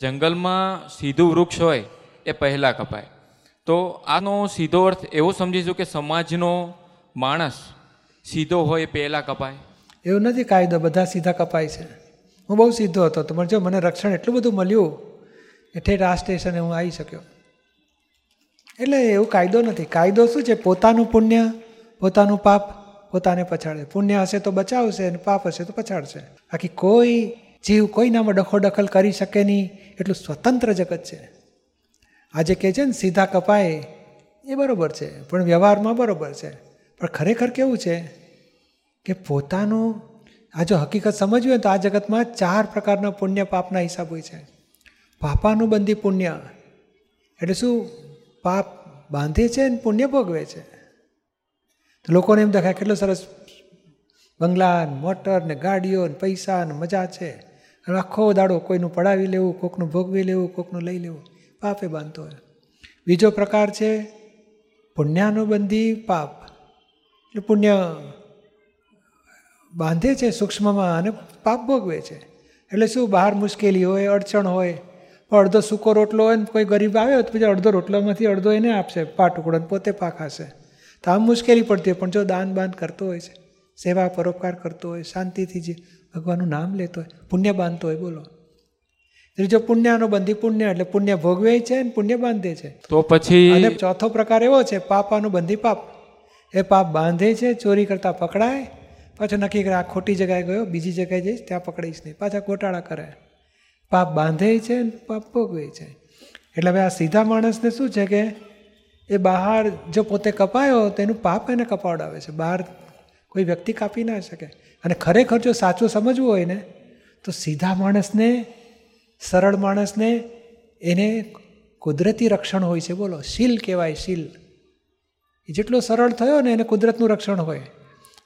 જંગલમાં સીધું વૃક્ષ હોય, એ પહેલાં કપાય. તો આનો સીધો અર્થ એવો સમજીશું કે સમાજનો માણસ સીધો હોય, એ પહેલાં કપાય. એવું નથી કાયદો, બધા સીધા કપાય છે. હું બહુ સીધો હતો, તો જો મને રક્ષણ એટલું બધું મળ્યું કે ઠેઠ આ સ્ટેશને હું આવી શક્યો. એટલે એવું કાયદો નથી. કાયદો શું છે? પોતાનું પુણ્ય, પોતાનું પાપ, પોતાને પછાડે. પુણ્ય હશે તો બચાવશે અને પાપ હશે તો પછાડશે. બાકી કોઈ જીવ કોઈનામાં ડખોડખલ કરી શકે નહીં, એટલું સ્વતંત્ર જગત છે. આજે કહે છે ને, સીધા કપાય એ બરાબર છે, પણ વ્યવહારમાં બરાબર છે. પણ ખરેખર કેવું છે કે પોતાનું, આ જો હકીકત સમજવી હોય તો આ જગતમાં ચાર પ્રકારના પુણ્ય પાપના હિસાબ હોય છે. પાપાનુબંધી પુણ્ય. એટલે શું? પાપ બાંધે છે ને પુણ્ય ભોગવે છે. તો લોકોને એમ દેખાય કેટલો સરસ બંગલા ને મોટર ને ગાડીઓ ને પૈસા ને મજા છે. આખો દાડો કોઈનું પડાવી લેવું, કોકનું ભોગવી લેવું, કોકનું લઈ લેવું, પાપે બાંધતો હોય. બીજો પ્રકાર છે પુણ્યાનુબંધી પાપ. એટલે પુણ્ય બાંધે છે સૂક્ષ્મમાં અને પાપ ભોગવે છે. એટલે શું, બહાર મુશ્કેલી હોય, અડચણ હોય, પણ અડધો સૂકો રોટલો હોય ને કોઈ ગરીબ આવ્યો તો પછી અડધો રોટલામાંથી અડધો એને આપશે પાટુકડો પોતે પાક ખાશે તો આમ મુશ્કેલી પડતી હોય, પણ જો દાન બાન કરતો હોય છે. સેવા પરોપકાર કરતો હોય શાંતિથી જે ભગવાનનું નામ લેતો હોય પુણ્ય બાંધતો હોય બોલો. ત્રીજો પુણ્યનો બંધી પુણ્ય એટલે પુણ્ય ભોગવે છે અને પુણ્ય બાંધે છે. તો પછી અને ચોથો પ્રકાર એવો છે પાપાનો બંધી પાપ. એ પાપ બાંધે છે ચોરી કરતા પકડાય પાછો નક્કી કરે આ ખોટી જગ્યાએ ગયો બીજી જગ્યાએ જઈશ ત્યાં પકડીશ નહીં. પાછા ગોટાળા કરે. પાપ બાંધે છે અને પાપ ભોગવે છે. એટલે હવે આ સીધા માણસને શું છે કે એ બહાર જો પોતે કપાયો તો એનું પાપ એને કપાવડાવે છે. બહાર કોઈ વ્યક્તિ કાપી ના શકે. અને ખરેખર જો સાચું સમજવું હોય ને તો સીધા માણસને સરળ માણસને એને કુદરતી રક્ષણ હોય છે. બોલો શીલ કહેવાય શીલ. એ જેટલો સરળ થયો ને એને કુદરતનું રક્ષણ હોય.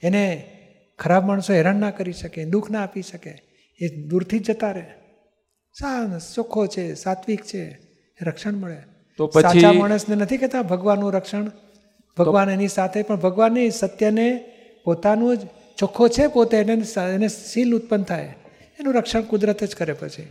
એને ખરાબ માણસો હેરાન ના કરી શકે દુઃખ ના આપી શકે. એ દૂરથી જ જતા રહે. સા ચોખ્ખો છે સાત્વિક છે રક્ષણ મળે. તો પછી- સાચા માણસને નથી કહેતા ભગવાનનું રક્ષણ. ભગવાન એની સાથે પણ ભગવાને સત્યને પોતાનું જ ચોખ્ખો છે પોતે એને એને શીલ ઉત્પન્ન થાય. એનું રક્ષણ કુદરત જ કરે પછી.